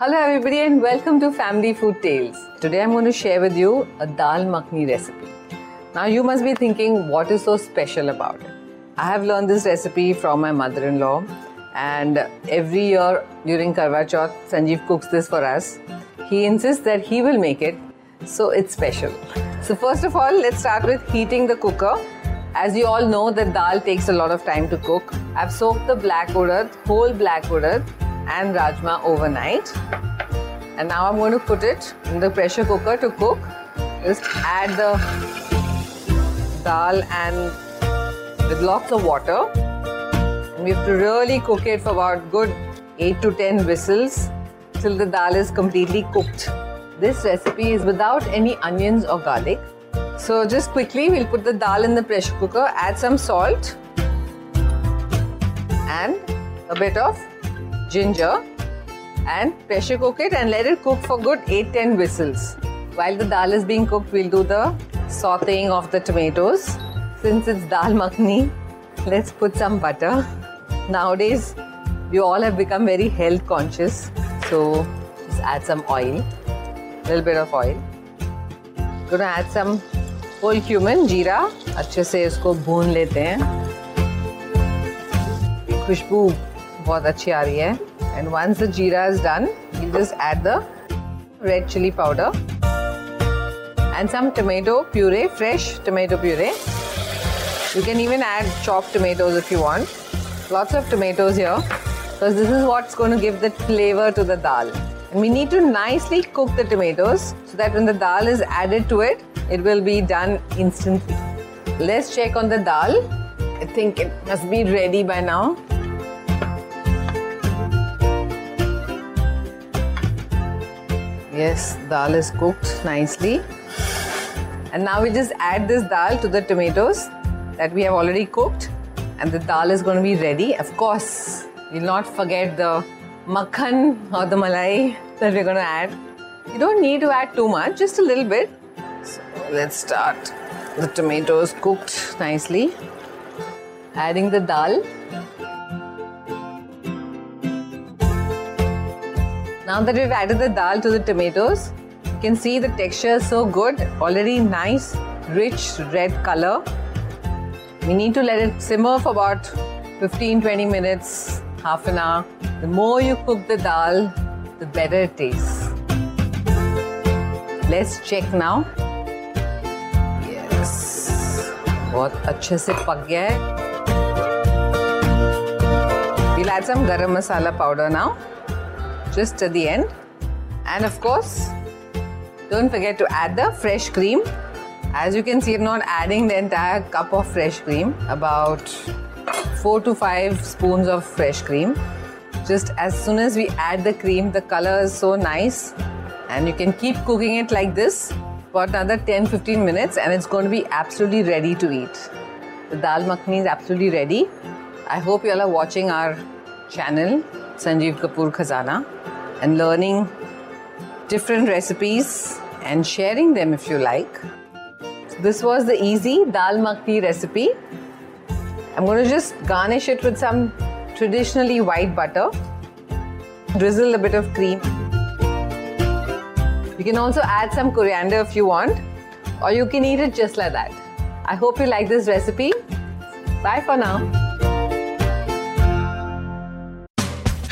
Hello everybody and welcome to Family Food Tales. Today I'm going to share with you a dal makhni recipe. Now you must be thinking what is so special about it. I have learned this recipe from my mother-in-law and every year during Karwa Chauth Sanjeev cooks this for us. He insists that he will make it so it's special. So first of all let's start with heating the cooker. As you all know that dal takes a lot of time to cook. I've soaked the black urad, whole black urad and rajma overnight. And now I'm going to put it in the pressure cooker to cook. Just add the dal and with lots of water. And we have to really cook it for about good 8 to 10 whistles till the dal is completely cooked. This recipe is without any onions or garlic. So just quickly we'll put the dal in the pressure cooker, add some salt and a bit of ginger and pressure cook it and let it cook for good 8-10 whistles. While the dal is being cooked, we'll do the sauteing of the tomatoes. Since it's dal makhni, let's put some butter. Nowadays, we all have become very health conscious. So just add some oil, a little bit of oil. Gonna add some whole cumin, जीरा अच्छे से इसको भून लेते हैं खुशबू बहुत अच्छी आ रही है and once the jeera is done you just add the red chilli powder and some tomato puree, fresh tomato puree. You can even add chopped tomatoes if you want. Lots of tomatoes here because this is what's going to give the flavor to the dal. And we need to nicely cook the tomatoes so that when the dal is added to it, it will be done instantly. Let's check on the dal. I think it must be ready by now. Yes, dal is cooked nicely. And now we just add this dal to the tomatoes that we have already cooked. And the dal is going to be ready. Of course, we'll not forget the makhan or the malai that we're going to add. You don't need to add too much, just a little bit. So let's start. The tomatoes cooked nicely. Adding the dal. Now that we've added the dal to the tomatoes, you can see the texture is so good, already nice, rich red color. We need to let it simmer for about 15-20 minutes, half an hour. The more you cook the dal, the better it tastes. Let's check now. Yes, बहुत अच्छे से पक गया है. We'll add some garam masala powder now just at the end. And of course, don't forget to add the fresh cream. As you can see, I'm not adding the entire cup of fresh cream, about 4 to 5 spoons of fresh cream. Just as soon as we add the cream, the color is so nice. And you can keep cooking it like this for another 10 15 minutes, and it's going to be absolutely ready to eat. The dal makhni is absolutely ready. I hope you all are watching our channel, Sanjeev Kapoor Khazana and learning different recipes and sharing them if you like. This was the easy dal makhni recipe. I'm going to just garnish it with some traditionally white butter, drizzle a bit of cream. You can also add some coriander if you want, or you can eat it just like that. I hope you like this recipe. Bye for now.